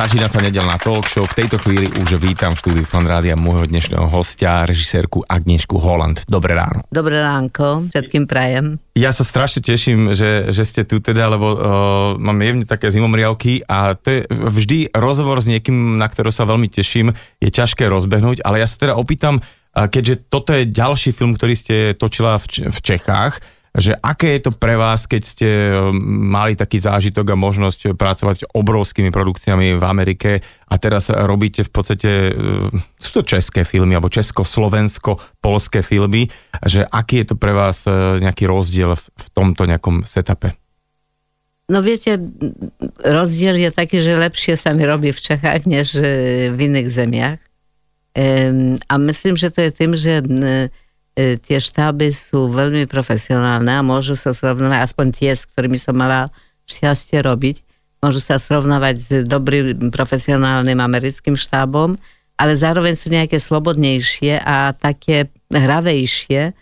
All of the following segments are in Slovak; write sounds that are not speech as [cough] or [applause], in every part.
Začína sa nedelná talk show. V tejto chvíli už vítam v štúdiu Fan Rádia môjho dnešného hostia, režisérku Agnieszku Holland. Dobré ráno. Dobré ránko, všetkým prajem. Ja sa strašne teším, že, že ste tu teda, lebo uh, mám jemne také zimomriavky a to je vždy rozhovor s niekým, na ktorého sa veľmi teším, je ťažké rozbehnúť, ale ja sa teda opýtam, uh, keďže toto je ďalší film, ktorý ste točila v, v Čechách, že aké je to pre vás, keď ste um, mali taký zážitok a možnosť pracovať s obrovskými produkciami v Amerike a teraz robíte v podstate, uh, sú to české filmy alebo česko-slovensko-polské filmy, že aký je to pre vás uh, nejaký rozdiel v tomto nejakom setupe? No viete, rozdiel je taký, že lepšie sa mi robí v Čechách, než uh, v iných zemiach. A myslím, že to je tým, že E, tie štáby sú veľmi profesionálne a môžu sa srovnávať, aspoň tie, s ktorými som mala šťastie robiť, môžu sa srovnávať s dobrým profesionálnym americkým štábom, ale zároveň sú nejaké slobodnejšie a také hravejšie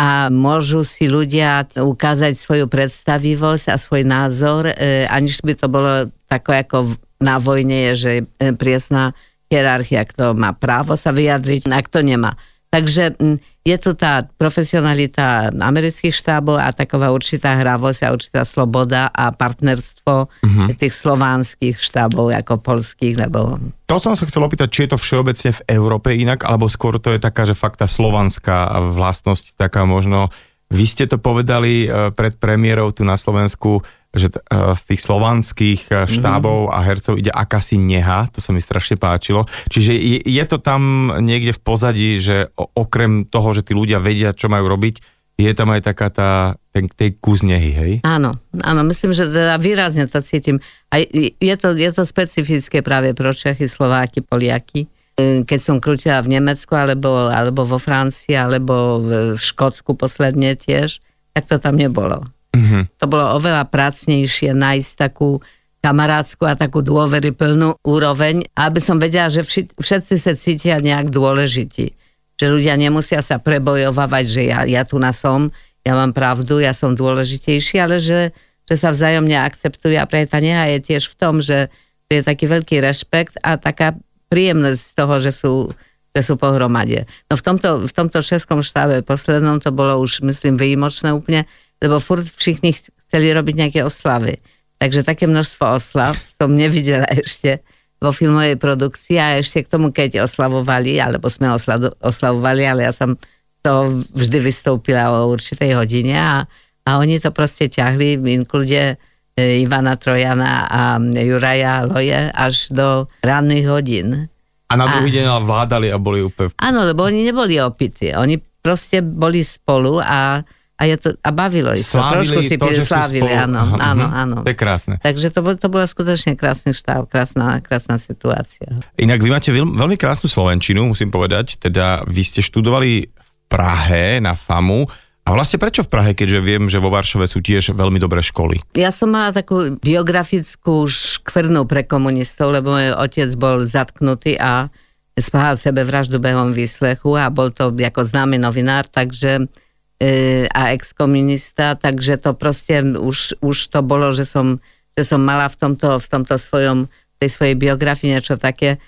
a môžu si ľudia ukázať svoju predstavivosť a svoj názor, e, aniž by to bolo tako ako na vojne je, že e, priesná hierarchia, kto má právo sa vyjadriť, a kto nemá. Takže je tu tá profesionalita amerických štábov a taková určitá hravosť a určitá sloboda a partnerstvo uh-huh. tých slovanských štábov ako polských, lebo... To som sa chcel opýtať, či je to všeobecne v Európe inak, alebo skôr to je taká, že fakt tá slovanská vlastnosť, taká možno... Vy ste to povedali e, pred premiérou tu na Slovensku, že uh, z tých slovanských uh, štábov mm-hmm. a hercov ide akási neha, to sa mi strašne páčilo. Čiže je, je to tam niekde v pozadí, že okrem toho, že tí ľudia vedia, čo majú robiť, je tam aj taká tá, ten, tej kus nehy, hej? Áno, áno, myslím, že teda výrazne to cítim. A je to, je to specifické práve pro Čechy, Slováky, Poliaky. E, keď som krútila v Nemecku, alebo, alebo vo Francii, alebo v Škótsku posledne tiež, tak to tam nebolo. Mm-hmm. To bolo oveľa pracnejšie nájsť takú kamarátsku a takú dôveryplnú úroveň, aby som vedela, že všetci sa cítia nejak dôležití. Že ľudia nemusia sa prebojovávať, že ja, ja tu na som, ja mám pravdu, ja som dôležitejší, ale že, že sa vzájomne akceptujú a pre tá neha je tiež v tom, že je taký veľký rešpekt a taká príjemnosť z toho, že sú, že sú pohromade. No v tomto, v tomto českom štábe poslednom to bolo už, myslím, výjimočné úplne, lebo furt všichni chceli robiť nejaké oslavy. Takže také množstvo oslav som nevidela [laughs] ešte vo filmovej produkcii a ešte k tomu, keď oslavovali, alebo sme oslavovali, ale ja som to vždy vystoupila o určitej hodine a, a oni to proste ťahli v inklude e, Ivana Trojana a Juraja Loje až do ranných hodín. A na druhý deň vládali a boli úplne... Áno, lebo oni neboli opití. Oni proste boli spolu a a, je to, a bavilo ich to. Trošku si to, slávili, áno, áno, mhm. áno. To je krásne. Takže to, bol, to bola skutočne krásny štáv, krásna, krásna situácia. Inak vy máte veľmi, veľmi krásnu Slovenčinu, musím povedať. Teda vy ste študovali v Prahe na FAMu. A vlastne prečo v Prahe, keďže viem, že vo Varšove sú tiež veľmi dobré školy? Ja som mala takú biografickú škvrnu pre komunistov, lebo môj otec bol zatknutý a spáhal sebe vraždu behom výslechu a bol to ako známy novinár, takže a exkomunista, takže to proste už, už to bolo, že som, že som mala v tomto, v tomto svojom, tej svojej biografii niečo také,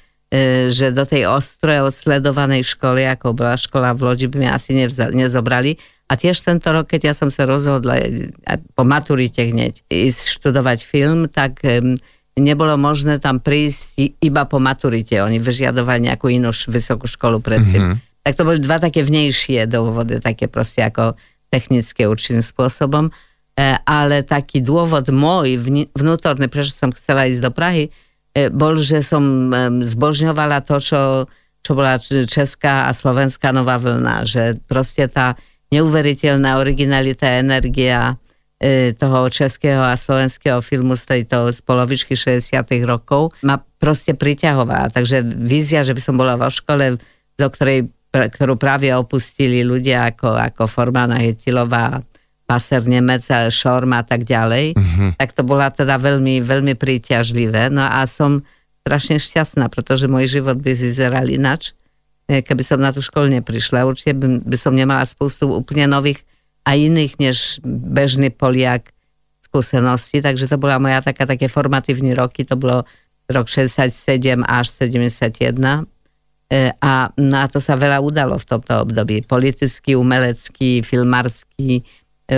že do tej ostroje odsledovanej školy, ako bola škola v Lodži, by mi asi nevzali, nezobrali. A tiež tento rok, keď ja som sa rozhodla po maturite hneď ísť študovať film, tak nebolo možné tam prísť iba po maturite. Oni vyžiadovali nejakú inú vysokú školu predtým. Mm-hmm tak to boli dva také vnejšie dôvody, také proste ako technické určitým spôsobom. E, ale taký dôvod môj vnútorný, prečo som chcela ísť do Prahy, e, bol, že som zbožňovala to, čo, čo bola česká a slovenská nová vlna. Že proste tá neuveriteľná energia e, toho českého a slovenského filmu z tejto z polovičky 60 rokov ma proste priťahovala. Takže vízia, že by som vo škole, do ktorej ktorú práve opustili ľudia ako, ako Formana Hetilová, Paser Nemec, Šorm a tak ďalej, uh-huh. tak to bola teda veľmi, veľmi príťažlivé. No a som strašne šťastná, pretože môj život by vyzeral inač, e, keby som na tú školu neprišla. Určite by, by som nemala spústu úplne nových a iných než bežný Poliak skúseností, takže to bola moja taká, také formatívne roky, to bolo rok 67 až 71. E, a na to sa veľa udalo v tomto období. Politický, umelecký, filmársky, e,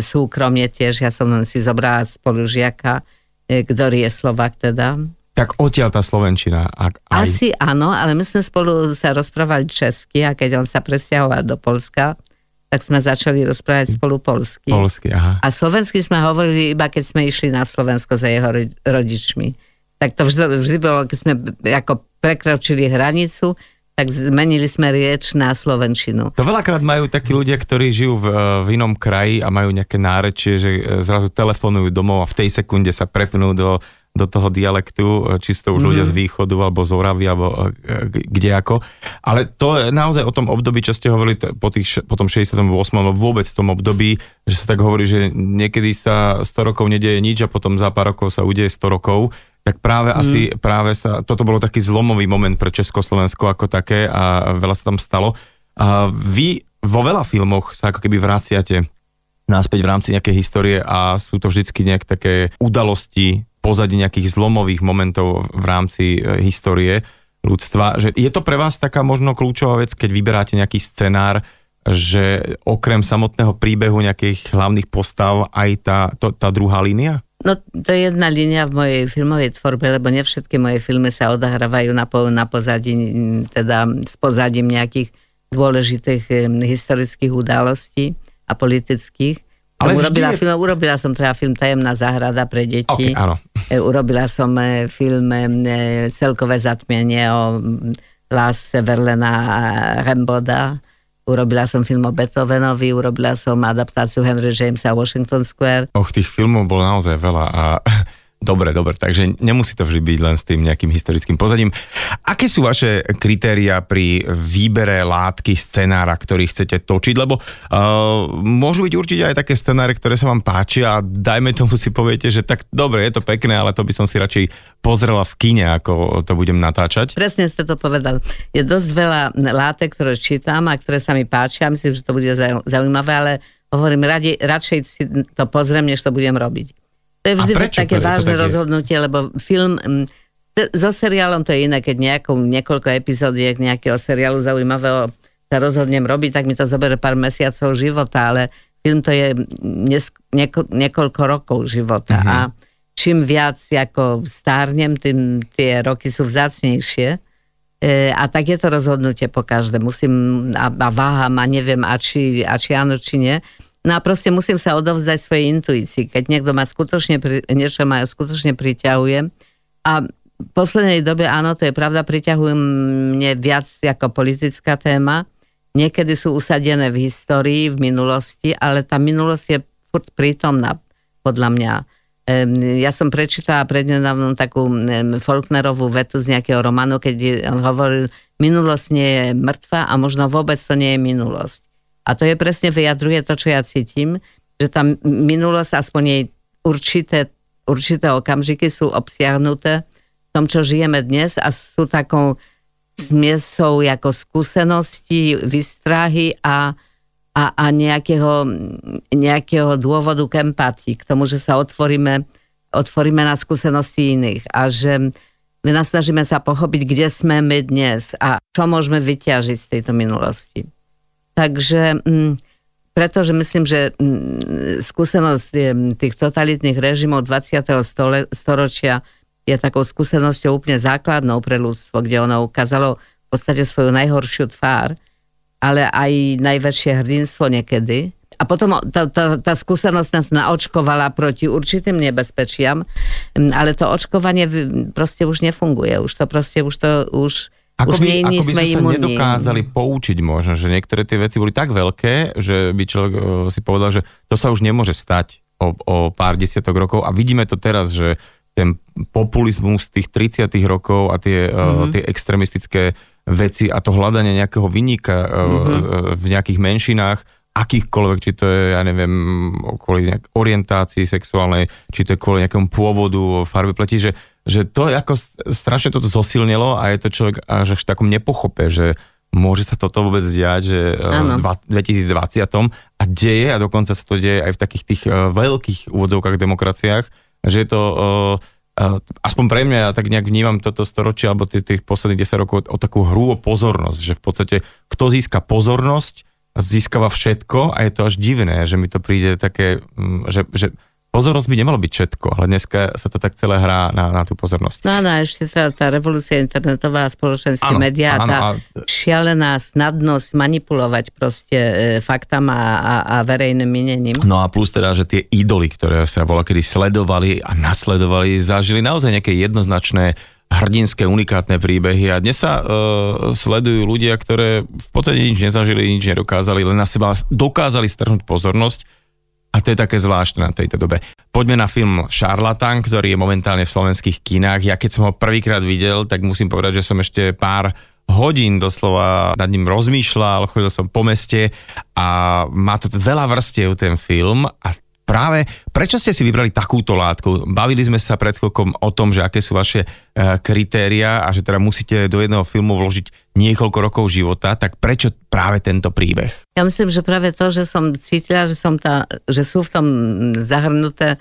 súkromne tiež. Ja som si zobrala spolužiaka, e, ktorý je Slovak teda. Tak odtiaľ tá Slovenčina. Ak aj... Asi áno, ale my sme spolu sa rozprávali česky a keď on sa presťahoval do Polska, tak sme začali rozprávať spolu polsky. Polsky, aha. A slovensky sme hovorili iba keď sme išli na Slovensko za jeho rodičmi. Tak to vždy, vždy bolo, keď sme ako prekročili hranicu, tak zmenili sme rieč na slovenčinu. To veľakrát majú takí ľudia, ktorí žijú v, e, v inom kraji a majú nejaké nárečie, že e, zrazu telefonujú domov a v tej sekunde sa prepnú do, do toho dialektu, e, čisto už mm. ľudia z východu alebo z Oravy alebo kde ako. Ale to je naozaj o tom období, čo ste hovorili po, tých, po tom 68. alebo vôbec v tom období, že sa tak hovorí, že niekedy sa 100 rokov nedieje nič a potom za pár rokov sa udeje 100 rokov tak práve mm. asi práve sa, toto bolo taký zlomový moment pre Československo ako také a veľa sa tam stalo. A vy vo veľa filmoch sa ako keby vraciate náspäť v rámci nejakej histórie a sú to vždycky nejak také udalosti, pozadí nejakých zlomových momentov v rámci e, histórie ľudstva. Že je to pre vás taká možno kľúčová vec, keď vyberáte nejaký scenár, že okrem samotného príbehu nejakých hlavných postav aj tá, to, tá druhá línia? No to je jedna línia v mojej filmovej tvorbe, lebo ne všetky moje filmy sa odahrávajú na, po, na pozadí, teda s pozadím nejakých dôležitých historických udalostí a politických. Ale urobila, je... film, urobila som teda film Tajemná záhrada pre deti. Okay, áno. E, urobila som e, film e, Celkové zatmienie o Lás Verlena Remboda Urobila som film o Beethovenovi, urobila som adaptáciu Henry Jamesa Washington Square. Och, tých filmov bolo naozaj veľa a Dobre, dobre, takže nemusí to vždy byť len s tým nejakým historickým pozadím. Aké sú vaše kritéria pri výbere látky, scenára, ktorý chcete točiť? Lebo uh, môžu byť určite aj také scenáre, ktoré sa vám páčia a dajme tomu si poviete, že tak dobre, je to pekné, ale to by som si radšej pozrela v kine, ako to budem natáčať. Presne ste to povedal. Je dosť veľa látek, ktoré čítam a ktoré sa mi páčia. Myslím, že to bude zaujímavé, ale hovorím, radi, radšej si to pozriem, než to budem robiť. To je vždy také vážne také... rozhodnutie, lebo film mm, so seriálom to je iné, keď nejakou, niekoľko epizódiek nejakého seriálu zaujímavého sa rozhodnem robiť, tak mi to zoberie pár mesiacov života, ale film to je nieko, niekoľko rokov života mm-hmm. a čím viac ako stárnem, tým tie roky sú vzácnejšie. E, a tak je to rozhodnutie po každé. Musím a, a váham a neviem, a či, a či áno, či nie. No a proste musím sa odovzdať svojej intuícii. Keď niekto ma skutočne, niečo ma skutočne priťahuje a v poslednej dobe, áno, to je pravda, priťahujú mne viac ako politická téma. Niekedy sú usadené v histórii, v minulosti, ale tá minulosť je furt prítomná, podľa mňa. Ja som prečítala prednedávnom takú Faulknerovú vetu z nejakého románu, keď hovoril, minulosť nie je mŕtva a možno vôbec to nie je minulosť. A to je presne vyjadruje to, čo ja cítim, že tam minulosť, aspoň jej určité, určité okamžiky sú obsiahnuté v tom, čo žijeme dnes a sú takou smiesou ako skúsenosti, výstrahy a, a, a nejakého, nejakého dôvodu k empatii, k tomu, že sa otvoríme, otvoríme na skúsenosti iných a že my snažíme sa pochopiť, kde sme my dnes a čo môžeme vyťažiť z tejto minulosti. Takže mm, pretože myslím, že mm, skúsenosť tých totalitných režimov 20. Stole, storočia je takou skúsenosťou úplne základnou pre ľudstvo, kde ono ukázalo v podstate svoju najhoršiu tvár, ale aj najväčšie hrdinstvo niekedy. A potom tá, tá, tá skúsenosť nás naočkovala proti určitým nebezpečiam, mm, ale to očkovanie proste už nefunguje. Už to proste, už to, už ako Už by, nie, nie ako by sme, sme sa nedokázali poučiť možno, že niektoré tie veci boli tak veľké, že by človek uh, si povedal, že to sa už nemôže stať o, o pár desiatok rokov a vidíme to teraz, že ten populizmus tých 30 rokov a tie, mm-hmm. uh, tie extremistické veci a to hľadanie nejakého vynika uh, mm-hmm. v nejakých menšinách, akýchkoľvek, či to je, ja neviem, kvôli nejak orientácii sexuálnej, či to je kvôli nejakému pôvodu, farbe pleti, že že to ako strašne toto zosilnilo a je to človek až v takom nepochope, že môže sa toto vôbec diať, že ano. v 2020 a deje a dokonca sa to deje aj v takých tých uh, veľkých úvodzovkách demokraciách, že je to uh, aspoň pre mňa, ja tak nejak vnímam toto storočie alebo tých, tých posledných 10 rokov o takú hru o pozornosť, že v podstate kto získa pozornosť, získava všetko a je to až divné, že mi to príde také, mm, že, že pozornosť by nemalo byť všetko, ale dneska sa to tak celé hrá na, na tú pozornosť. No áno, ešte tá, tá revolúcia internetová a spoločenské médiá, tá áno. šialená snadnosť manipulovať proste e, faktami a, a, a verejným minením. No a plus teda, že tie idoly, ktoré sa vola kedy sledovali a nasledovali, zažili naozaj nejaké jednoznačné hrdinské, unikátne príbehy a dnes sa uh, sledujú ľudia, ktoré v podstate nič nezažili, nič nedokázali, len na seba dokázali strhnúť pozornosť a to je také zvláštne na tejto dobe. Poďme na film Šarlatan, ktorý je momentálne v slovenských kinách. Ja keď som ho prvýkrát videl, tak musím povedať, že som ešte pár hodín doslova nad ním rozmýšľal, chodil som po meste a má to veľa vrstiev ten film a práve prečo ste si vybrali takúto látku? Bavili sme sa pred chvíľkom o tom, že aké sú vaše e, kritéria a že teda musíte do jedného filmu vložiť niekoľko rokov života, tak prečo práve tento príbeh? Ja myslím, že práve to, že som cítila, že, som tá, že sú v tom zahrnuté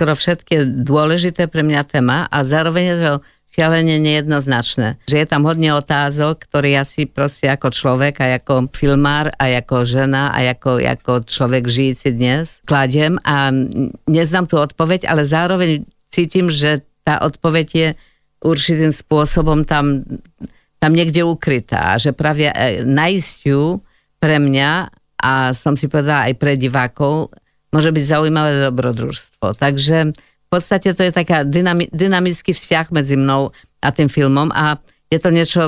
skoro všetky dôležité pre mňa téma a zároveň to šialene nejednoznačné. Že je tam hodne otázok, ktoré ja si proste ako človek a ako filmár a ako žena a ako, ako človek žijúci dnes kladiem a neznám tú odpoveď, ale zároveň cítim, že tá odpoveď je určitým spôsobom tam, tam niekde ukrytá. Že práve nájsť ju pre mňa a som si povedala aj pre divákov, môže byť zaujímavé dobrodružstvo. Takže v podstate to je taká dynami, dynamický vzťah medzi mnou a tým filmom a je to niečo,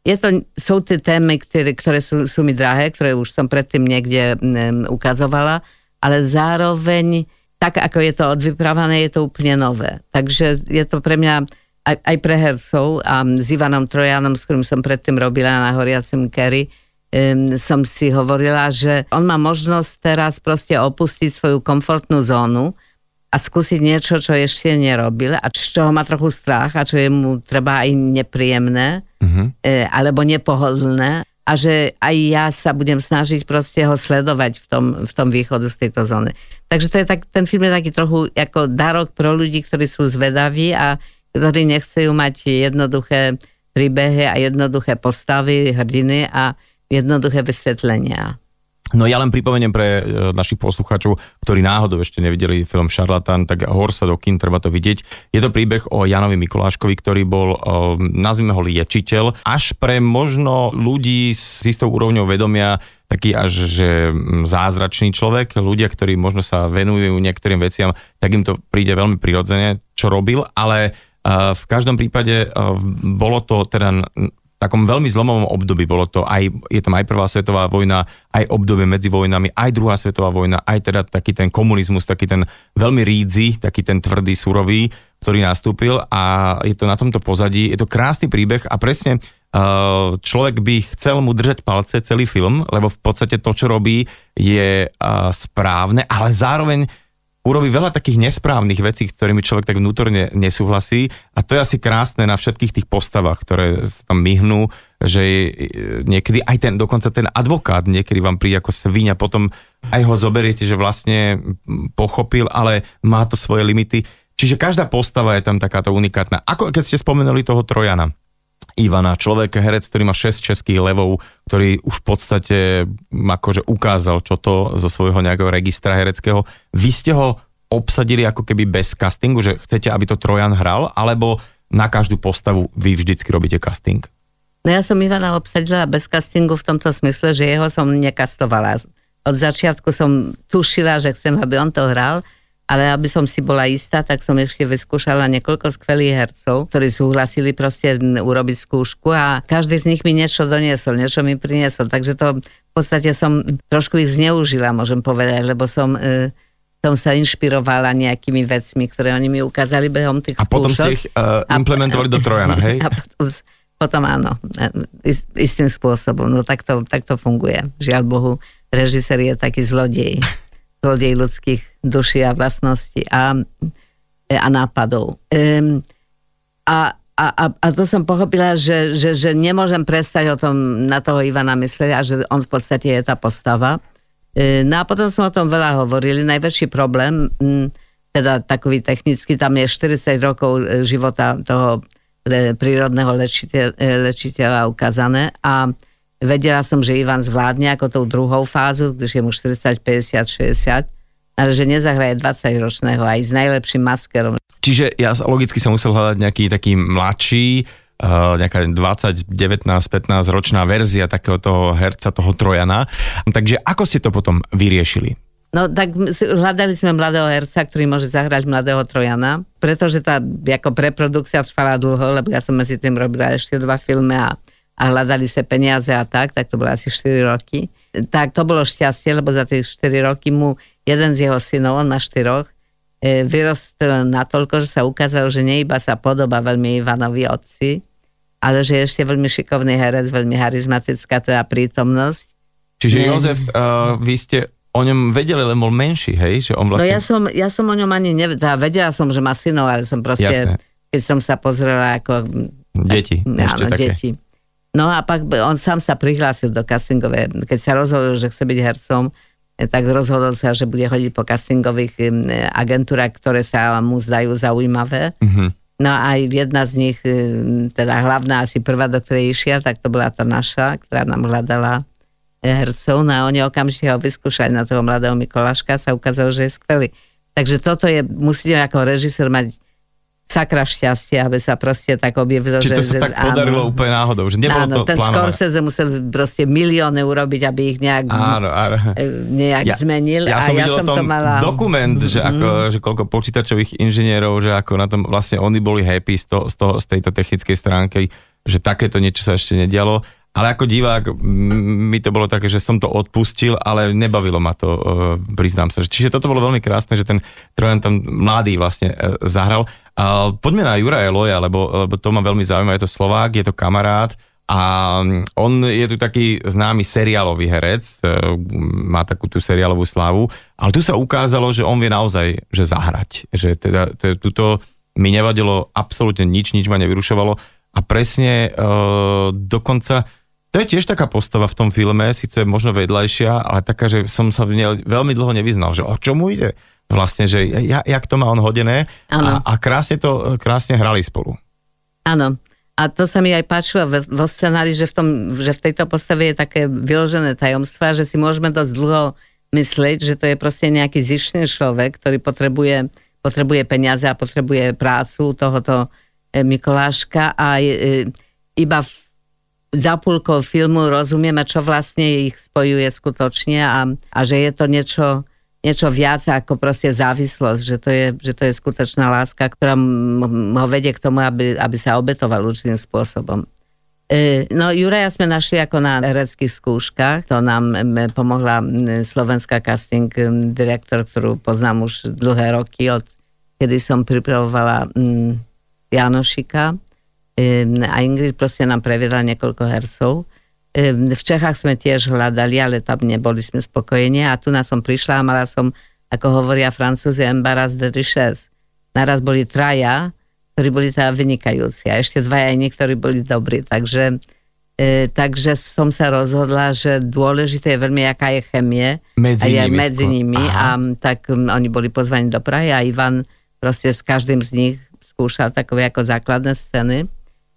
je to, sú tie témy, ktoré, ktoré sú, sú mi drahé, ktoré už som predtým niekde um, ukazovala, ale zároveň tak, ako je to odvyprávané, je to úplne nové. Takže je to pre mňa aj, aj pre hercov a s Ivanom Trojanom, s ktorým som predtým robila na Horiacim Kerry, um, som si hovorila, že on má možnosť teraz proste opustiť svoju komfortnú zónu a skúsiť niečo, čo ešte nerobil a z čoho má trochu strach a čo je mu treba aj nepríjemné uh-huh. e, alebo nepohodlné a že aj ja sa budem snažiť proste ho sledovať v tom, v tom východu z tejto zóny. Takže to je tak, ten film je taký trochu ako darok pro ľudí, ktorí sú zvedaví a ktorí nechcejú mať jednoduché príbehy a jednoduché postavy, hrdiny a jednoduché vysvetlenia. No ja len pripomeniem pre e, našich poslucháčov, ktorí náhodou ešte nevideli film Šarlatan, tak hor sa do kin, treba to vidieť. Je to príbeh o Janovi Mikuláškovi, ktorý bol, e, nazvime ho liečiteľ, až pre možno ľudí s istou úrovňou vedomia taký až že zázračný človek, ľudia, ktorí možno sa venujú niektorým veciam, tak im to príde veľmi prirodzene, čo robil, ale e, v každom prípade bolo to teda takom veľmi zlomovom období. Bolo to aj, je tam aj prvá svetová vojna, aj obdobie medzi vojnami, aj druhá svetová vojna, aj teda taký ten komunizmus, taký ten veľmi rídzy, taký ten tvrdý, surový, ktorý nastúpil a je to na tomto pozadí. Je to krásny príbeh a presne uh, človek by chcel mu držať palce celý film, lebo v podstate to, čo robí, je uh, správne, ale zároveň urobí veľa takých nesprávnych vecí, ktorými človek tak vnútorne nesúhlasí a to je asi krásne na všetkých tých postavách, ktoré tam myhnú, že niekedy aj ten, dokonca ten advokát niekedy vám príde ako svíňa, potom aj ho zoberiete, že vlastne pochopil, ale má to svoje limity. Čiže každá postava je tam takáto unikátna. Ako keď ste spomenuli toho Trojana, Ivana, človek, herec, ktorý má 6 českých levov, ktorý už v podstate akože ukázal, čo to zo svojho nejakého registra hereckého. Vy ste ho obsadili ako keby bez castingu, že chcete, aby to Trojan hral, alebo na každú postavu vy vždycky robíte casting? No ja som Ivana obsadila bez castingu v tomto smysle, že jeho som nekastovala. Od začiatku som tušila, že chcem, aby on to hral, ale aby som si bola istá, tak som ešte vyskúšala niekoľko skvelých hercov, ktorí súhlasili proste urobiť skúšku a každý z nich mi niečo doniesol, niečo mi priniesol, takže to v podstate som trošku ich zneužila, môžem povedať, lebo som e, som sa inšpirovala nejakými vecmi, ktoré oni mi ukázali behom tých skúšok. A potom ste ich uh, implementovali a, do Trojana, [laughs] hej? A potom, potom áno, e, ist, istým spôsobom. No tak to, tak to funguje. Žiaľ Bohu, režisér je taký zlodej zlodej ľudských duší a vlastností a, a nápadov. Um, a, a, a, a to som pochopila, že, že, že nemôžem prestať o tom na toho Ivana myslieť a že on v podstate je tá postava. No a potom sme o tom veľa hovorili. Najväčší problém teda takový technický, tam je 40 rokov e, života toho le, prírodného lečiteľ, e, lečiteľa ukázané a vedela som, že Ivan zvládne ako tou druhou fázu, když je mu 40, 50, 60, ale že nezahraje 20 ročného aj s najlepším maskerom. Čiže ja logicky som musel hľadať nejaký taký mladší, uh, nejaká 20, 19, 15 ročná verzia takého toho herca, toho Trojana. Takže ako ste to potom vyriešili? No tak hľadali sme mladého herca, ktorý môže zahrať mladého Trojana, pretože tá ako preprodukcia trvala dlho, lebo ja som medzi tým robila ešte dva filmy a, a hľadali sa peniaze a tak, tak to bolo asi 4 roky. Tak to bolo šťastie, lebo za tie 4 roky mu jeden z jeho synov, on má 4, e, vyrostl natoľko, že sa ukázalo, že nie iba sa podoba veľmi Ivanovi otci, ale že je ešte veľmi šikovný herec, veľmi charizmatická teda prítomnosť. Čiže Jozef, uh, vy ste o ňom vedeli, len bol menší, hej? Že on vlastne... No ja som, ja som o ňom ani nevedela, vedela som, že má synov, ale som proste, Jasné. keď som sa pozrela ako... Deti, tak, áno, deti. No a pak on sám sa prihlásil do castingové, keď sa rozhodol, že chce byť hercom, eh, tak rozhodol sa, že bude chodiť po castingových eh, agentúrach, ktoré sa mu zdajú zaujímavé. Mm-hmm. No a jedna z nich, eh, teda hlavná, asi prvá, do ktorej išiel, tak to bola tá naša, ktorá nám hľadala hercov, no a oni okamžite ho vyskúšali na toho mladého Mikoláška, sa ukázalo, že je skvelý. Takže toto je, musíte ako režisér mať sakra šťastie, aby sa proste tak objavilo. Čiže to že, sa tak áno, podarilo úplne náhodou, že nebolo áno, to ten plánované. Scorsese musel proste milióny urobiť, aby ich nejak, áno, áno. E, nejak ja, zmenil. Ja a som ja som to mala... dokument, že, mm. ako, že koľko počítačových inžinierov, že ako na tom vlastne oni boli happy z, to, z, toho, z tejto technickej stránky, že takéto niečo sa ešte nedialo ale ako divák mi to bolo také, že som to odpustil, ale nebavilo ma to, e, priznám sa. Čiže toto bolo veľmi krásne, že ten Trojan tam mladý vlastne e, Poďme na Juraja Loja, lebo, lebo to ma veľmi zaujíma. Je to Slovák, je to kamarát a on je tu taký známy seriálový herec, e, má takú tú seriálovú slávu, ale tu sa ukázalo, že on vie naozaj že zahrať. Že teda, tuto mi nevadilo absolútne nič, nič ma nevyrušovalo a presne e, dokonca to je tiež taká postava v tom filme, síce možno vedľajšia, ale taká, že som sa v nej veľmi dlho nevyznal, že o čomu ide? Vlastne, že ja, jak to má on hodené a, a krásne to, krásne hrali spolu. Áno. A to sa mi aj páčilo vo scenári, že v, tom, že v tejto postave je také vyložené tajomstva, že si môžeme dosť dlho myslieť, že to je proste nejaký zišný človek, ktorý potrebuje, potrebuje peniaze a potrebuje prácu tohoto e, Mikoláška a e, iba v za púlkou filmu rozumieme, čo vlastne ich spojuje skutočne a, a že je to niečo, niečo viac ako proste závislosť, že to je, že to je skutočná láska, ktorá ho vedie k tomu, aby, aby sa obetoval určitým spôsobom. E, no Juraja sme našli ako na hereckých skúškach, to nám pomohla slovenská casting direktor, ktorú poznám už dlhé roky, od kedy som pripravovala Janošika a Ingrid proste nám previedla niekoľko hercov. V Čechách sme tiež hľadali, ale tam neboli sme spokojení a tu nás som prišla a mala som, ako hovoria francúzi, embaras de richesse. Naraz boli traja, ktorí boli teda vynikajúci. A ešte dvaja iní, ktorí boli dobrí. Takže, e, takže som sa rozhodla, že dôležité je veľmi, aká je chemie. Medzi a nimi, medzi nimi. A tak um, oni boli pozvaní do Prahy a Ivan proste s každým z nich skúšal takové ako základné scény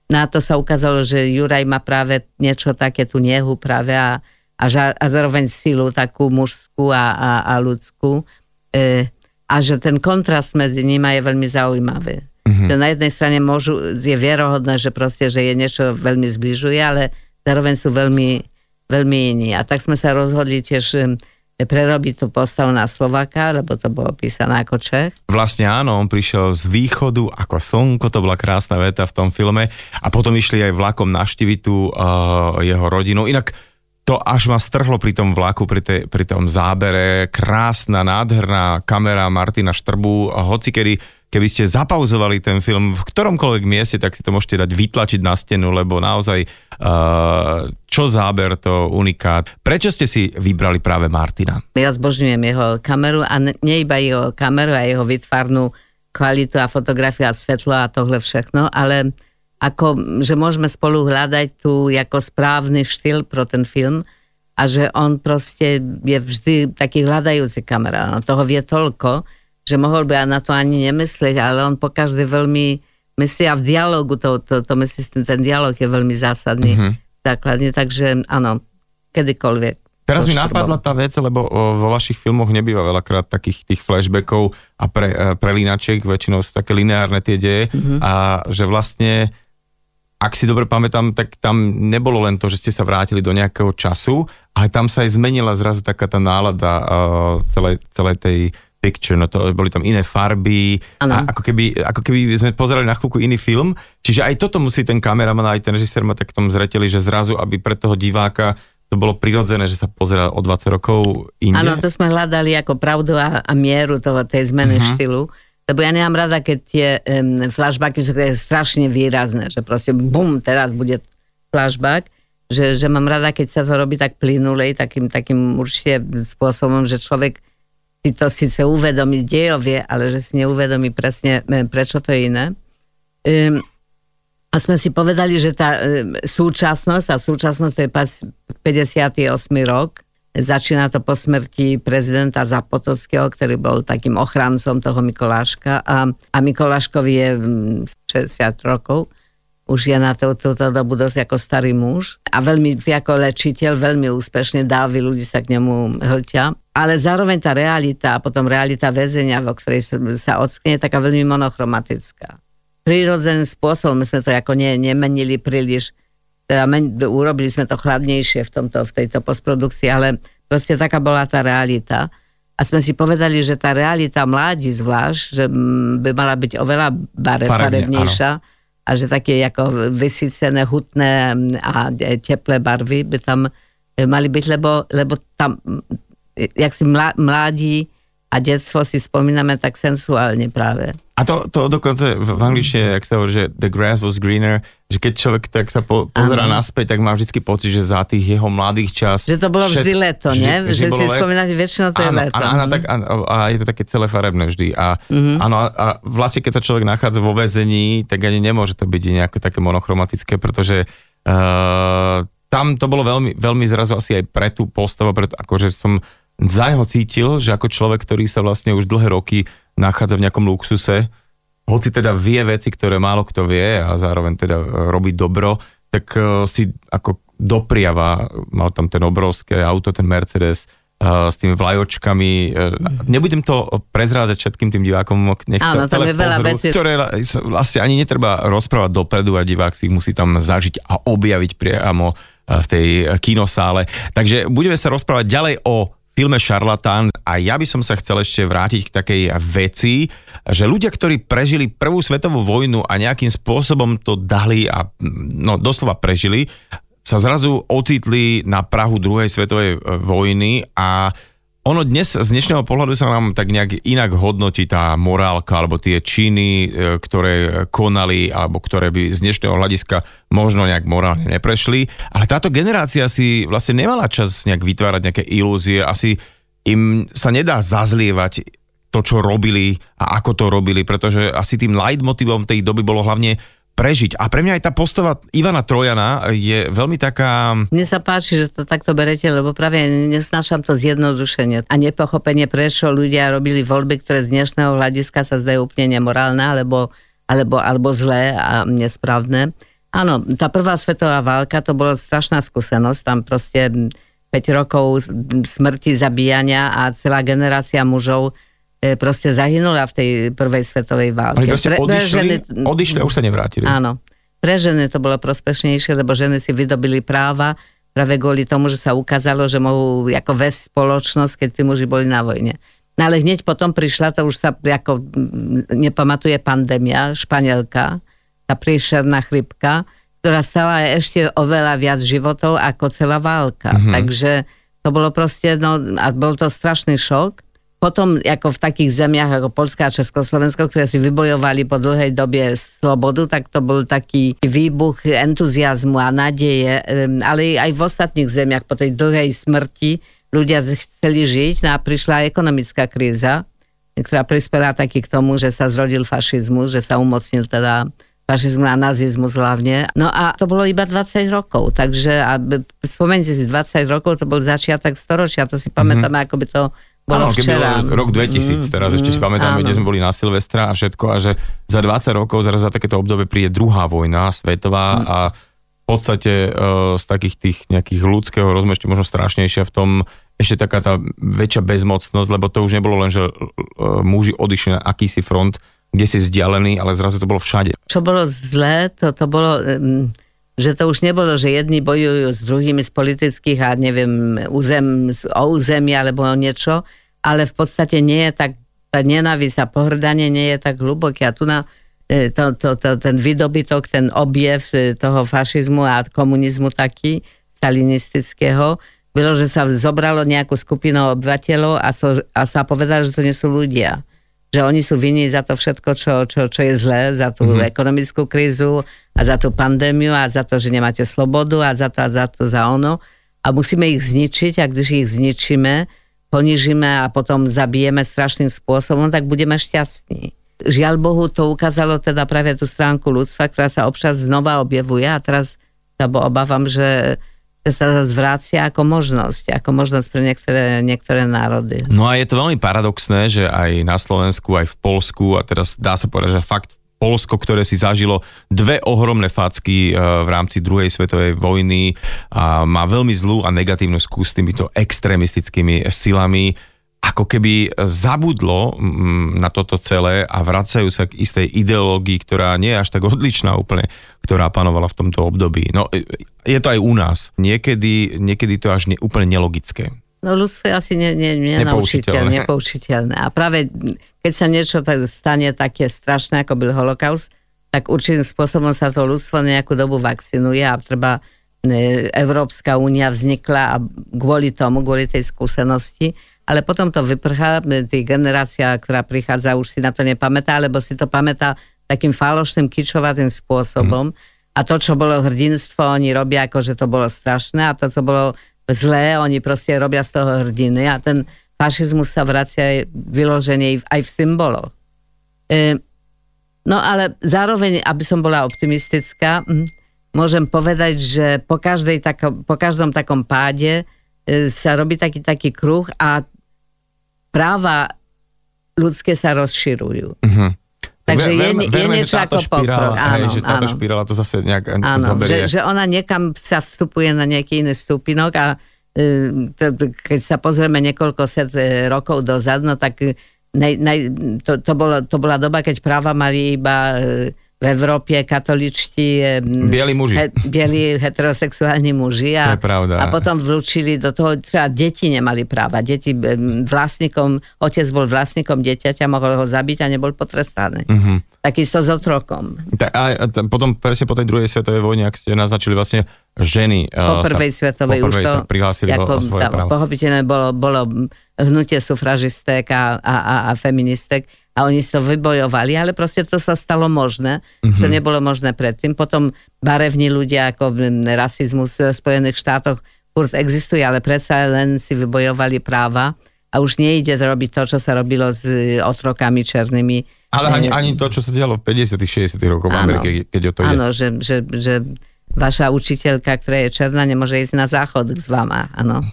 na to sa ukázalo, že Juraj má práve niečo také, tú nehu práve a, a, ža, a zároveň silu takú mužskú a, a, a ľudskú. E, a že ten kontrast medzi nimi je veľmi zaujímavý. Mm-hmm. Že na jednej strane môžu, je vierohodné, že proste, že je niečo veľmi zbližuje, ale zároveň sú veľmi, veľmi iní. A tak sme sa rozhodli tiež prerobiť tú postavu na Slovaka, lebo to bolo písané ako Čech. Vlastne áno, on prišiel z východu ako slnko, to bola krásna veta v tom filme a potom išli aj vlakom navštíviť tú uh, jeho rodinu. Inak to až ma strhlo pri tom vlaku, pri, te, pri tom zábere, krásna, nádherná kamera Martina Štrbu, hoci kedy keby ste zapauzovali ten film v ktoromkoľvek mieste, tak si to môžete dať vytlačiť na stenu, lebo naozaj uh, čo záber, to unikát. Prečo ste si vybrali práve Martina? Ja zbožňujem jeho kameru a nie iba jeho kameru a jeho vytvarnú kvalitu a fotografiu a svetlo a tohle všechno, ale ako, že môžeme spolu hľadať tu ako správny štýl pro ten film a že on proste je vždy taký hľadajúci kamera. No, toho vie toľko, že mohol by na to ani nemyslieť, ale on po každej veľmi myslí a v dialogu, to, to, to myslí, ten dialog je veľmi zásadný, mm-hmm. základne, takže áno, kedykoľvek. Teraz mi napadla tá vec, lebo vo vašich filmoch nebýva veľakrát takých tých flashbackov a pre, e, prelínačiek, väčšinou sú také lineárne tie deje mm-hmm. a že vlastne ak si dobre pamätám, tak tam nebolo len to, že ste sa vrátili do nejakého času, ale tam sa aj zmenila zrazu taká tá nálada uh, celej, celej tej picture, no to boli tam iné farby, a ako keby, ako keby sme pozerali na chvíľku iný film, čiže aj toto musí ten kameraman, aj ten režisér ma tak tom zreteli, že zrazu, aby pre toho diváka to bolo prirodzené, že sa pozera o 20 rokov inde? Áno, to sme hľadali ako pravdu a, a mieru toho, tej zmeny uh-huh. štýlu. Lebo ja nemám rada, keď tie um, flashbacky sú strašne výrazné, že proste bum, teraz bude flashback, že, že mám rada, keď sa to robí tak plynulej, takým, takým určite spôsobom, že človek si to síce uvedomí dejovie, ale že si neuvedomí presne, prečo to je iné. Um, a sme si povedali, že tá e, súčasnosť, a súčasnosť to je 58. rok, začína to po smrti prezidenta Zapotockého, ktorý bol takým ochrancom toho Mikoláška a, a Mikoláškovi je 60 rokov, už je na túto dobu dosť ako starý muž a veľmi ako lečiteľ, veľmi úspešne dávy ľudí sa k nemu hlťa. Ale zároveň tá realita a potom realita väzenia, vo ktorej sa, sa ockne, je taká veľmi monochromatická prirodzeným spôsobom. My sme to ako ne, nemenili príliš, teda men, urobili sme to chladnejšie v, tomto, v tejto postprodukcii, ale proste taká bola tá realita. A sme si povedali, že tá realita mladí zvlášť, že by mala byť oveľa bare, farebnejšia a že také ako vysycené, hutné a teplé barvy by tam mali byť, lebo, lebo tam, jak si mladí a detstvo si spomíname tak sensuálne práve. A to, to dokonca v angličtine, ak sa hovorí, že the grass was greener, že keď človek tak sa po, pozera ano. naspäť, tak má vždy pocit, že za tých jeho mladých čas... Že to bolo všet, vždy leto, vždy, nie? Vždy, že si let... spomínate, väčšinou to je áno, leto. Áno, tak, áno, a je to také celé farebné vždy. A, mm-hmm. áno, a vlastne keď sa človek nachádza vo väzení, tak ani nemôže to byť nejaké také monochromatické, pretože uh, tam to bolo veľmi, veľmi zrazu asi aj pre tú postavu, preto, akože som za neho cítil, že ako človek, ktorý sa vlastne už dlhé roky nachádza v nejakom luxuse, hoci teda vie veci, ktoré málo kto vie a zároveň teda e, robí dobro, tak e, si ako dopriava, mal tam ten obrovské auto, ten Mercedes, uh, s tými vlajočkami. Uh, nebudem to prezrázať všetkým tým divákom, nech Áno, tam je veľa vecí. Ktoré vlastne ani netreba rozprávať dopredu a divák si ich musí tam zažiť a objaviť priamo v tej kinosále. Takže budeme sa rozprávať ďalej o filme Šarlatán. A ja by som sa chcel ešte vrátiť k takej veci, že ľudia, ktorí prežili prvú svetovú vojnu a nejakým spôsobom to dali a no, doslova prežili, sa zrazu ocitli na Prahu druhej svetovej e, vojny a ono dnes z dnešného pohľadu sa nám tak nejak inak hodnotí tá morálka alebo tie činy, e, ktoré konali alebo ktoré by z dnešného hľadiska možno nejak morálne neprešli. Ale táto generácia si vlastne nemala čas nejak vytvárať nejaké ilúzie. Asi im sa nedá zazlievať to, čo robili a ako to robili, pretože asi tým leitmotivom tej doby bolo hlavne prežiť. A pre mňa aj tá postava Ivana Trojana je veľmi taká... Mne sa páči, že to takto berete, lebo práve nesnášam to zjednodušenie a nepochopenie, prečo ľudia robili voľby, ktoré z dnešného hľadiska sa zdajú úplne nemorálne alebo, alebo, alebo zlé a nesprávne. Áno, tá prvá svetová válka to bola strašná skúsenosť, tam proste 5 rokov smrti, zabíjania a celá generácia mužov proste zahynula v tej prvej svetovej válke. Oni proste odišli, pre ženy, odišli a už sa nevrátili. Áno. Pre ženy to bolo prospešnejšie, lebo ženy si vydobili práva práve kvôli tomu, že sa ukázalo, že mohú ako vesť spoločnosť, keď tí muži boli na vojne. No ale hneď potom prišla, to už sa ako nepamatuje pandémia, španielka, tá príšerná chrypka, ktorá stala ešte oveľa viac životov ako celá válka. Mm-hmm. Takže to bolo proste, no a bol to strašný šok potom ako v takých zemiach ako Polska a Československo, ktoré si vybojovali po dlhej dobie slobodu, tak to bol taký výbuch entuziasmu a nádeje, ale aj v ostatných zemiach po tej dlhej smrti ľudia chceli žiť no a prišla ekonomická kríza, ktorá prispela taký k tomu, že sa zrodil fašizmus, že sa umocnil teda fašizmus a nazizmus hlavne. No a to bolo iba 20 rokov, takže a spomente si, 20 rokov to bol začiatok storočia, to si pamätáme, mm-hmm. ako by to Áno, keby včera. bolo rok 2000, mm, teraz ešte si pamätáme, áno. kde sme boli na Silvestra a všetko a že za 20 rokov zrazu za takéto obdobie príde druhá vojna svetová Mm. a v podstate uh, z takých tých nejakých ľudského ešte možno strašnejšia v tom ešte taká tá väčšia bezmocnosť, lebo to už nebolo len, že uh, muži odišli na akýsi front, kde si vzdialený, ale zrazu to bolo všade. Čo bolo zlé, to, to bolo, že to už nebolo, že jedni bojujú s druhými z politických a neviem, územ, o územie alebo o niečo, ale v podstate nie je tak, tá nenávisť a pohrdanie nie je tak hlboké. A tu na, e, to, to, to, ten vydobytok, ten objev e, toho fašizmu a komunizmu taký, stalinistického, bylo, že sa zobralo nejakú skupinu obyvateľov a, so, a sa povedalo, že to nie sú ľudia. Že oni sú vinní za to všetko, čo, čo, čo je zlé, za tú mm-hmm. ekonomickú krízu a za tú pandémiu a za to, že nemáte slobodu a za to a za to, za ono. A musíme ich zničiť a když ich zničíme, ponižíme a potom zabijeme strašným spôsobom, tak budeme šťastní. Žiaľ Bohu, to ukázalo teda práve tú stránku ľudstva, ktorá sa občas znova objavuje a teraz sa obávam, že sa zvrácia ako možnosť, ako možnosť pre niektoré, niektoré národy. No a je to veľmi paradoxné, že aj na Slovensku, aj v Polsku a teraz dá sa povedať, že fakt Polsko, ktoré si zažilo dve ohromné facky eh, v rámci druhej svetovej vojny a má veľmi zlú a negatívnu skús s týmito extrémistickými silami, ako keby zabudlo mm, na toto celé a vracajú sa k istej ideológii, ktorá nie je až tak odlišná úplne, ktorá panovala v tomto období. No, je to aj u nás. Niekedy, niekedy to až ne, úplne nelogické. No ľudstvo je asi ne, ne, nenaučiteľné, nepoučiteľné. A práve keď sa niečo tak stane také strašné, ako byl holokaust, tak určitým spôsobom sa to ľudstvo nejakú dobu vakcinuje a treba e, Európska únia vznikla a kvôli tomu, kvôli tej skúsenosti, ale potom to vyprchá, tí generácia, ktorá prichádza, už si na to nepamätá, alebo si to pamätá takým falošným, kičovatým spôsobom. Mm. A to, čo bolo hrdinstvo, oni robia ako, že to bolo strašné a to, čo bolo zlé, oni proste robia z toho hrdiny a ten fašizmus sa vracia vyloženie aj v symboloch. E, no ale zároveň, aby som bola optimistická, môžem povedať, že po, každej tako, po každom takom páde e, sa robí taký, taký kruh a práva ľudské sa rozširujú. Uh-huh. Takže je, verme, je niečo ako pokrok. Áno, hej, že táto áno. špirála to zase nejak áno, že, že ona niekam sa vstupuje na nejaký iný stupinok a keď sa pozrieme niekoľko set e, rokov dozadu, no tak nej, nej, to, to, bolo, to bola doba, keď práva mali iba v Európe katoličtí bieli muži. He, bieli heterosexuálni muži a, to je pravda. a potom vlúčili do toho, třeba deti nemali práva. Deti vlastníkom, otec bol vlastníkom dieťaťa, mohol ho zabiť a nebol potrestaný. Uh-huh. Takisto s otrokom. Ta, a, a potom presne po tej druhej svetovej vojne, ak ste naznačili vlastne ženy po prvej sa, svetovej po prvej už to, prihlásili ako, o svoje práva. Pochopiteľne bolo, bolo hnutie sufražistek a, a, a, a feministek a oni si to vybojovali, ale proste to sa stalo možné, mm-hmm. čo nebolo možné predtým. Potom barevní ľudia ako rasizmus v Spojených štátoch furt existuje, ale predsa len si vybojovali práva a už nejde robiť to, čo sa robilo s otrokami černými. Ale ani, ani to, čo sa dialo v 50 60 rokoch v Amerike, keď o to ide. Áno, že, že, že vaša učiteľka, ktorá je černá, nemôže ísť na záchod s vama, áno.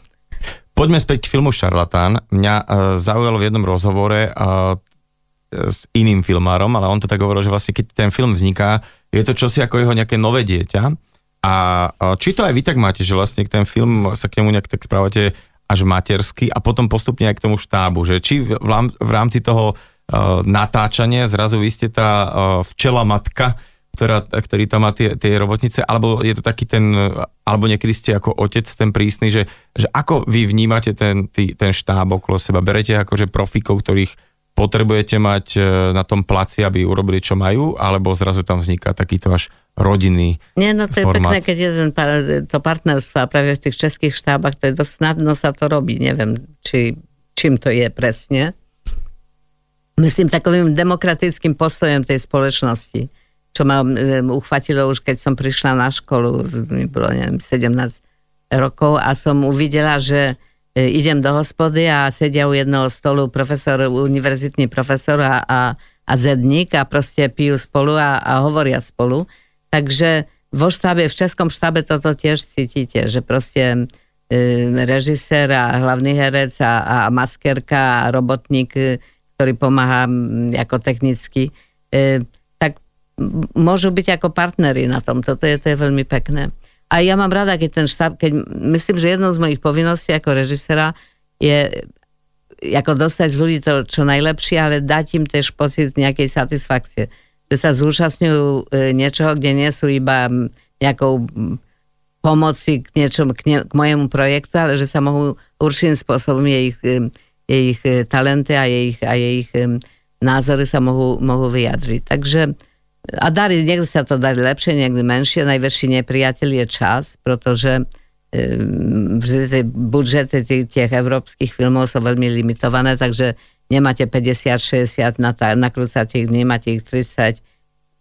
Poďme späť k filmu Šarlatán. Mňa uh, zaujalo v jednom rozhovore uh, s iným filmárom, ale on to tak hovoril, že vlastne keď ten film vzniká, je to čosi ako jeho nejaké nové dieťa. A či to aj vy tak máte, že vlastne ten film sa k nemu nejak tak správate až matersky a potom postupne aj k tomu štábu, že či v rámci toho natáčania zrazu vy ste tá včela matka, ktorá, ktorý tam má tie, tie robotnice, alebo je to taký ten, alebo niekedy ste ako otec ten prísny, že, že ako vy vnímate ten, tý, ten štáb okolo seba, berete akože profikov, ktorých potrebujete mať e, na tom placi, aby urobili, čo majú, alebo zrazu tam vzniká takýto až rodinný Nie, no to je formát. pekné, keď je ten, to partnerstvo a práve v tých českých štábach to je dosť snadno sa to robí. Neviem, či, čím to je presne. Myslím takovým demokratickým postojom tej spoločnosti, čo ma e, uchvatilo už, keď som prišla na školu, bolo, neviem, 17 rokov a som uvidela, že E, idem do hospody a sedia u jednoho stolu profesor, univerzitný profesor a, a, a zedník a proste pijú spolu a, a hovoria spolu. Takže vo štábe, v českom štábe toto tiež cítite, že proste režisér a hlavný herec a, a maskerka a robotník, ktorý pomáha ako technicky, tak môžu byť ako partnery na tom. Toto je, to je veľmi pekné. A ja mám rada, keď ten štáb, keď myslím, že jednou z mojich povinností ako režisera je ako dostať z ľudí to čo najlepšie, ale dať im tiež pocit nejakej satisfakcie. Že sa zúčastňujú e, niečoho, kde nie sú iba nejakou pomoci k niečom, k, ne, k mojemu projektu, ale že sa mohú určitým spôsobom jej, e, jej e, talenty a jej, a jej názory sa mohú, mohú vyjadriť. Takže a darí, niekde sa to darí lepšie, niekde menšie. Najväčší nepriateľ je čas, pretože vždy tie budžety tých, európskych filmov sú veľmi limitované, takže nemáte 50-60 na nakrúcať ich, nemáte ich 30,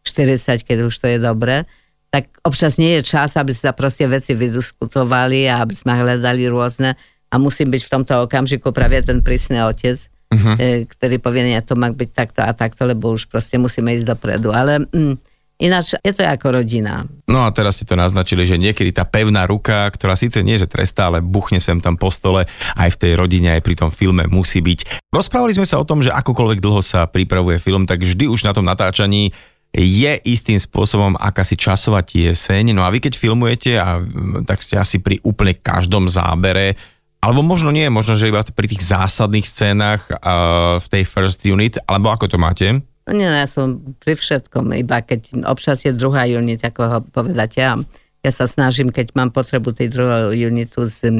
40, keď už to je dobré. Tak občas nie je čas, aby sa proste veci vydiskutovali a aby sme hľadali rôzne a musím byť v tomto okamžiku práve ten prísny otec, uh-huh. ktorý povie, nie, to má byť takto a takto, lebo už proste musíme ísť dopredu. Ale mm, Ináč je to ako rodina. No a teraz ste to naznačili, že niekedy tá pevná ruka, ktorá síce nie že trestá, ale buchne sem tam po stole, aj v tej rodine, aj pri tom filme musí byť. Rozprávali sme sa o tom, že akokoľvek dlho sa pripravuje film, tak vždy už na tom natáčaní je istým spôsobom akási časová tieseň. No a vy keď filmujete, a, tak ste asi pri úplne každom zábere, alebo možno nie, možno, že iba pri tých zásadných scénach uh, v tej first unit, alebo ako to máte? No nie, ja som pri všetkom, iba keď občas je druhá unit, ako ho povedať ja. Ja sa snažím, keď mám potrebu tej druhej unitu z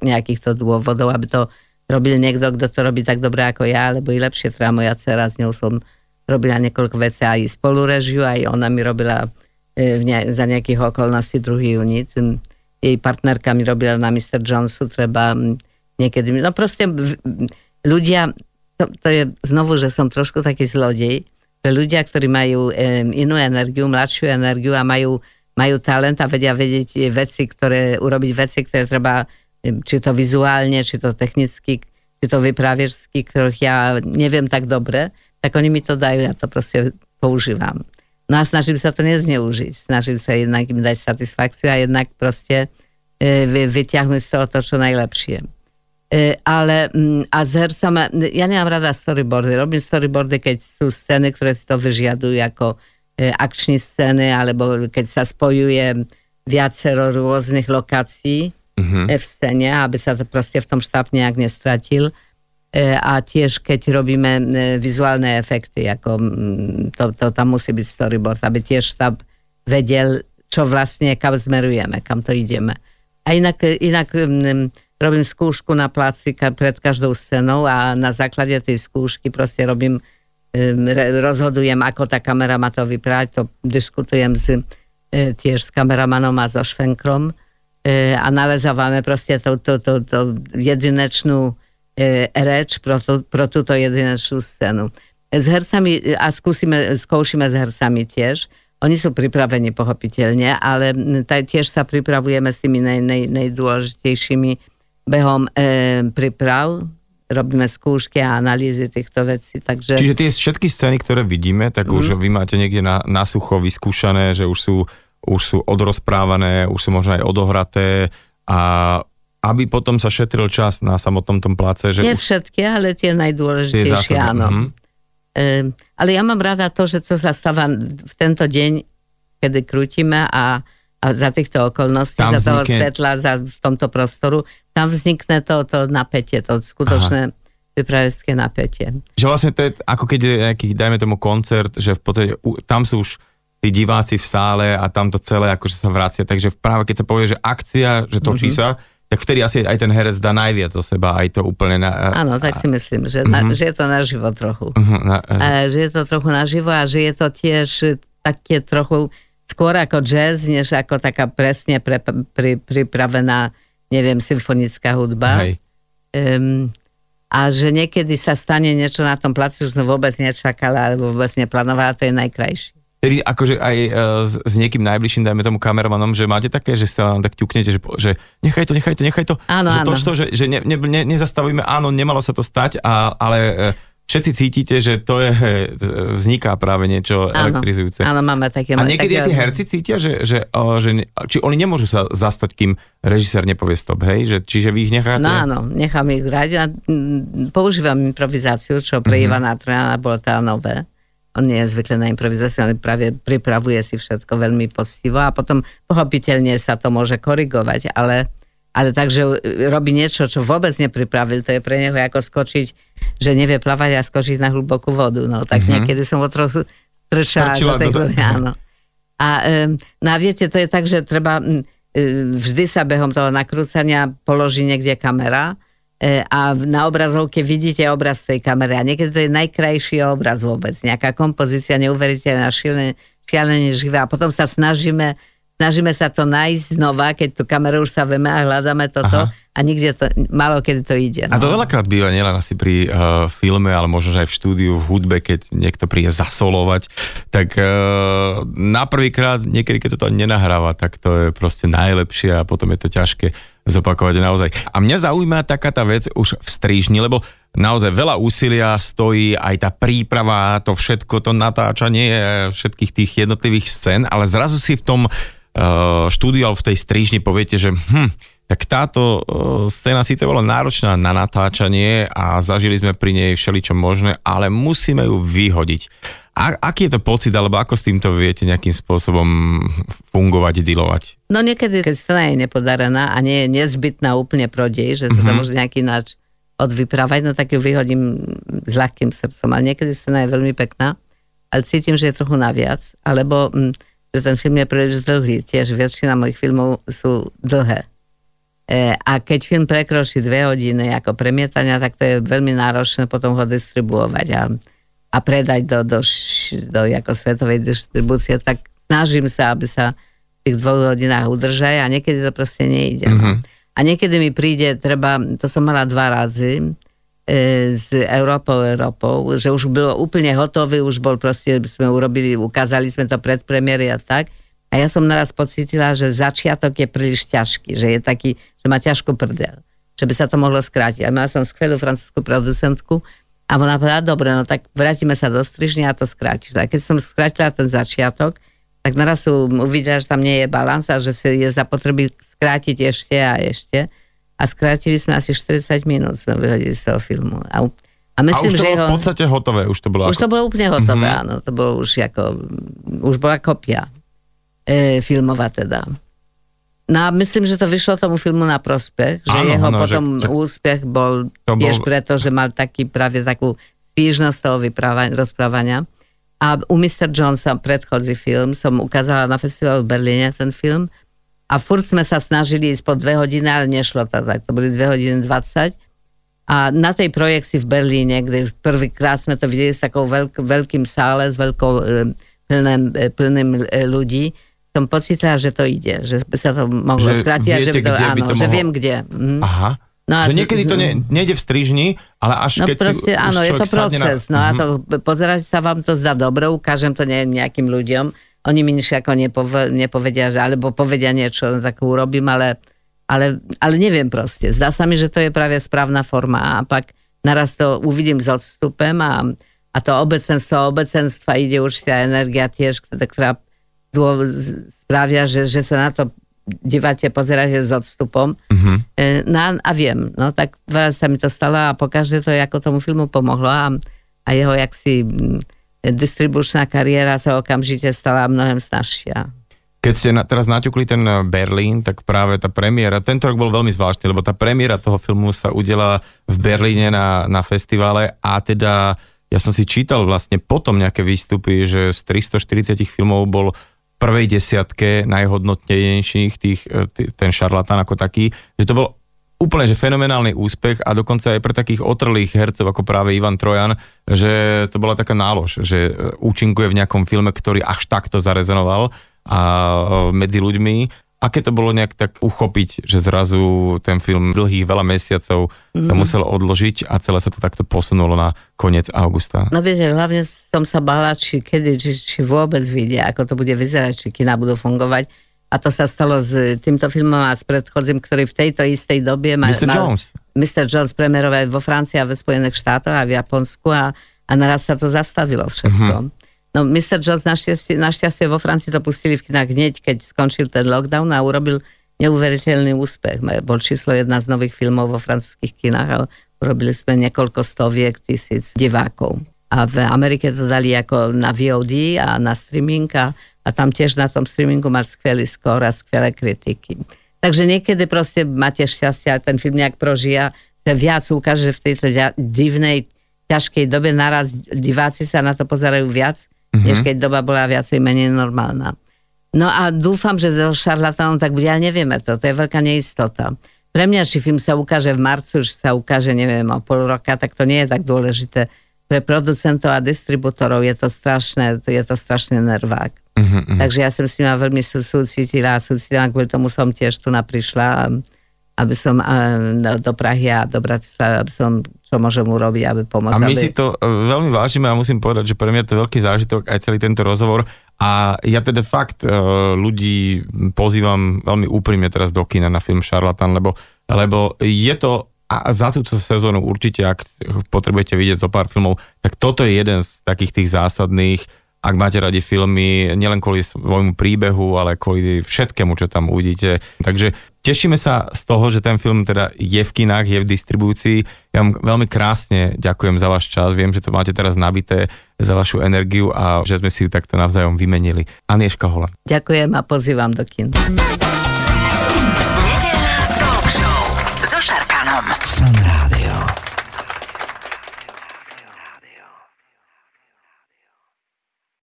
nejakýchto dôvodov, aby to robil niekto, kto to robí tak dobre ako ja, alebo i lepšie, teda moja dcera, s ňou som robila niekoľko vecí aj spolurežiu, aj ona mi robila e, ne, za nejakých okolností druhý unit. Jej partnerka mi robila na Mr. Jonesu, treba niekedy, no proste ľudia, to, to je znovu, že som trošku taký zlodej, že ľudia, ktorí majú inú energiu, mladšiu energiu a majú, majú talent a vedia vedieť veci, ktoré, urobiť veci, ktoré treba, či to vizuálne, či to technicky, či to vypraviersky, ktorých ja neviem tak dobre, tak oni mi to dajú, ja to proste používam. No a snažím sa to nezneužiť. Snažím sa jednak im dať satisfakciu a jednak proste vyťahnuť z toho to, čo najlepšie. E, ale mm, a s hercami, ja nemám rada storyboardy, robím storyboardy, keď sú scény, ktoré si to vyžiadujú ako e, akčné scény, alebo keď sa spojuje viacero rôznych lokácií uh-huh. v scéne, aby sa to proste v tom štáb nejak nestratil. A tiež keď robíme vizuálne efekty, ako to, to tam musí byť storyboard, aby tiež štáb vedel, čo vlastne, kam smerujeme, kam to ideme. A inak, inak robím skúšku na pláci pred každou scénou a na základe tej skúšky proste robím, rozhodujem, ako tá kamera má to vyprať, to diskutujem s, e, tiež s kameramanom a so švenkrom e, a nalezávame proste tú, jedinečnú e, reč pro, tú, pro túto jedinečnú scénu. S hercami, a skúsime, skúšime s hercami tiež, oni sú pripravení pochopiteľne, ale tiež sa pripravujeme s tými nej, nej, najdôležitejšími behom e, príprav robíme skúšky a analýzy týchto vecí. Takže... Čiže tie všetky scény, ktoré vidíme, tak mm. už vy máte niekde na, na sucho vyskúšané, že už sú, už sú odrozprávané, už sú možno aj odohraté a aby potom sa šetril čas na samotnom tom pláce. Že Nie už... všetky, ale tie najdôležitejšie, tie áno. Mm. E, ale ja mám rada to, že co sa stáva v tento deň, kedy krútime a a za týchto okolností, tam za toho vznikne... svetla, za, v tomto prostoru, tam vznikne to, to napätie, to skutočné vypravecké napätie. Že vlastne to je ako keď je nejaký, dajme tomu koncert, že v podstate tam sú už tí diváci v stále a tam to celé akože sa vracia, takže práve keď sa povie, že akcia, že točí mm-hmm. sa, tak vtedy asi aj ten herec dá najviac zo seba, aj to úplne... Na, Áno, tak si myslím, že, uh-huh. na, mhm. že je to naživo trochu. Uh-huh, na, uh, a, že je to trochu naživo a že je to tiež také trochu skôr ako jazz, než ako taká presne pre, pri, pripravená, neviem, symfonická hudba. Hej. Um, a že niekedy sa stane niečo na tom placu, že som vôbec nečakala, alebo vôbec neplánovala, to je najkrajšie. Tedy akože aj uh, s, s niekým najbližším, dajme tomu kameramanom, že máte také, že stále tak ťuknete, že, že nechaj to, nechaj to, nechaj to. Áno, že áno. To, že, že ne, ne, ne, nezastavíme, áno, nemalo sa to stať, a, ale uh, všetci cítite, že to je, vzniká práve niečo áno, elektrizujúce. Áno, máme také... A niekedy také... tí herci cítia, že, že, že, či oni nemôžu sa zastať, kým režisér nepovie stop, hej? Že, čiže vy ich necháte? No áno, nechám ich hrať a používam improvizáciu, čo pre mm-hmm. Ivana Trojana bolo tá nové. On nie je zvykle na improvizáciu, ale práve pripravuje si všetko veľmi poctivo a potom pochopiteľne sa to môže korigovať, ale ale takže robí niečo, čo vôbec nepripravil, to je pre neho ako skočiť, že nevie plávať a skočiť na hlbokú vodu. No tak mm-hmm. niekedy som ho trochu strčala do tej do... áno. A, no a viete, to je tak, že treba vždy sa behom toho nakrúcania položí niekde kamera a na obrazovke vidíte obraz tej kamery a niekedy to je najkrajší obraz vôbec. Nejaká kompozícia neuveriteľná, šialene, šialene živá a potom sa snažíme snažíme sa to nájsť znova, keď tú kameru už sa veme a hľadáme toto Aha. a nikde to, malo kedy to ide. No. A to no. veľakrát býva nielen asi pri uh, filme, ale možno aj v štúdiu, v hudbe, keď niekto príde zasolovať, tak uh, na prvýkrát, niekedy keď to, to nenahráva, tak to je proste najlepšie a potom je to ťažké zopakovať naozaj. A mňa zaujíma taká tá vec už v strížni, lebo naozaj veľa úsilia stojí aj tá príprava, to všetko, to natáčanie všetkých tých jednotlivých scén, ale zrazu si v tom Eh, štúdiu alebo v tej strižni poviete, že hm, tak táto uh, scéna síce bola náročná na natáčanie a zažili sme pri nej všeličo možné, ale musíme ju vyhodiť. A, aký je to pocit, alebo ako s týmto viete nejakým spôsobom fungovať, dealovať? No niekedy, keď scéna je nepodarená a nie je nezbytná úplne prodej, že sa mm-hmm. to môže nejaký ináč odvyprávať, no tak ju vyhodím s ľahkým srdcom. Ale niekedy scéna je veľmi pekná, ale cítim, že je trochu naviac, alebo... Hm, že ten film je príliš dlhý. Tiež väčšina mojich filmov sú dlhé. E, a keď film prekročí dve hodiny ako premietania, tak to je veľmi náročné potom ho distribuovať a, a predať do, do, do ako svetovej distribúcie. Tak snažím sa, aby sa v tých dvoch hodinách udržaj a niekedy to proste nejde. Mm-hmm. A niekedy mi príde, treba, to som mala dva razy, E, s Európou, Európou, že už bylo úplne hotový, už bol proste, sme urobili, ukázali sme to pred premiéry a tak. A ja som naraz pocitila, že začiatok je príliš ťažký, že je taký, že má ťažkú prdel, že by sa to mohlo skrátiť. A mala som skvelú francúzskú producentku a ona povedala, dobre, no tak vrátime sa do strižne a to skrátiš. A keď som skrátila ten začiatok, tak naraz uvidela, že tam nie je balans a že si je zapotreby skrátiť ešte a ešte a skrátili sme asi 40 minút, sme vyhodili z toho filmu. A, a myslím, a už to že bolo ho, v podstate hotové, už to bolo Už ako... to bolo úplne hotové, mm-hmm. áno, to bolo už ako, už bola kopia e, filmová teda. No a myslím, že to vyšlo tomu filmu na prospech, že áno, jeho áno, potom že, úspech bol tiež bol... preto, že mal taký práve takú spížnosť toho rozprávania. A u Mr. Jonesa predchodzí film som ukázala na festivalu v Berlíne ten film a furt sme sa snažili ísť po dve hodiny, ale nešlo to tak. To boli dve hodiny 20. A na tej projekcii v Berlíne, kde prvýkrát sme to videli s takou veľk, veľkým sále, s veľkou e, plným, e, plným e, ľudí, som pocitila, že to ide, že by sa to mohlo že skrátiť. Viete, že, by to, áno, by to mohlo... že viem kde. Mhm. Aha. No že niekedy to ne, nejde v strižni, ale až no keď proste, si áno, je to proces. Na... No a mhm. to, pozerať sa vám to zdá dobre, ukážem to nejakým ľuďom, oni mi nič ako nepove, nepovedia, že, alebo povedia niečo, tak urobím, ale, ale, ale neviem proste. Zdá sa mi, že to je práve správna forma a pak naraz to uvidím s odstupem a, a to obecenstvo, obecenstva ide určitá energia tiež, ktorá spravia, že, že sa na to diváte, pozeráte s odstupom. Mm-hmm. No a viem, no tak dva sa mi to stalo a pokaždé to ako tomu filmu pomohlo a, a jeho jak si distribučná kariéra sa okamžite stala mnohem snažšia. Keď ste na, teraz naťukli ten eh, Berlín, tak práve tá premiéra, tento rok bol veľmi zvláštny, lebo tá premiéra toho filmu sa udela v Berlíne na, na festivale a teda ja som si čítal vlastne potom nejaké výstupy, že z 340 filmov bol prvej desiatke najhodnotnejších tých, eh, ten šarlatán ako taký, že to bol úplne že fenomenálny úspech a dokonca aj pre takých otrlých hercov ako práve Ivan Trojan, že to bola taká nálož, že e, účinkuje v nejakom filme, ktorý až takto zarezonoval a e, medzi ľuďmi. Aké to bolo nejak tak uchopiť, že zrazu ten film dlhých veľa mesiacov mm-hmm. sa mhm. musel odložiť a celé sa to takto posunulo na koniec augusta? No viete, hlavne som sa bála, či kedy, či, či vôbec vidia, ako to bude vyzerať, či kina budú fungovať a to sa stalo s týmto filmom a s predchodzím, ktorý v tejto istej dobie... Ma, Mr. Mal, Jones. Mr. Jones premiérovať vo Francii a ve Spojených štátoch a v Japonsku a, a naraz sa to zastavilo všetko. Mm-hmm. No Mr. Jones našťastie, našťastie vo Francii to pustili v kinách hneď, keď skončil ten lockdown a urobil neuveriteľný úspech. Bol číslo jedna z nových filmov vo francúzských kinách a urobili sme niekoľko stoviek tisíc divákov. A v Amerike to dali ako na VOD a na streaming a, a tam tiež na tom streamingu má skvelý skor a skvelé kritiky. Takže niekedy proste máte šťastie a ten film nejak prožia, sa viac ukáže, že v tejto divnej, ťažkej dobe naraz diváci sa na to pozerajú viac, mm-hmm. než keď doba bola viacej menej normálna. No a dúfam, že so šarlatánom tak bude, ale nevieme to, to je veľká neistota. Pre mňa, či film sa ukáže v marcu, že sa ukáže, neviem, o pol roka, tak to nie je tak dôležité. Pre producentov a distribútorov je to strašné, je to strašný nervák. Uh-huh. Takže ja som s ním veľmi súcitila a súcitila, kvôli tomu som tiež tu naprišla, aby som do Prahy a do Bratislavy, aby som čo môžem urobiť, aby pomôcť. A my aby... si to e, veľmi vážime a musím povedať, že pre mňa to je veľký zážitok aj celý tento rozhovor a ja teda fakt e, ľudí pozývam veľmi úprimne teraz do kina na film Charlatan, lebo, lebo je to a za túto sezónu určite, ak potrebujete vidieť zo pár filmov, tak toto je jeden z takých tých zásadných ak máte radi filmy, nielen kvôli svojmu príbehu, ale kvôli všetkému, čo tam uvidíte. Takže tešíme sa z toho, že ten film teda je v kinách, je v distribúcii. Ja vám veľmi krásne ďakujem za váš čas. Viem, že to máte teraz nabité za vašu energiu a že sme si ju takto navzájom vymenili. Anieška Holan. Ďakujem a pozývam do kina.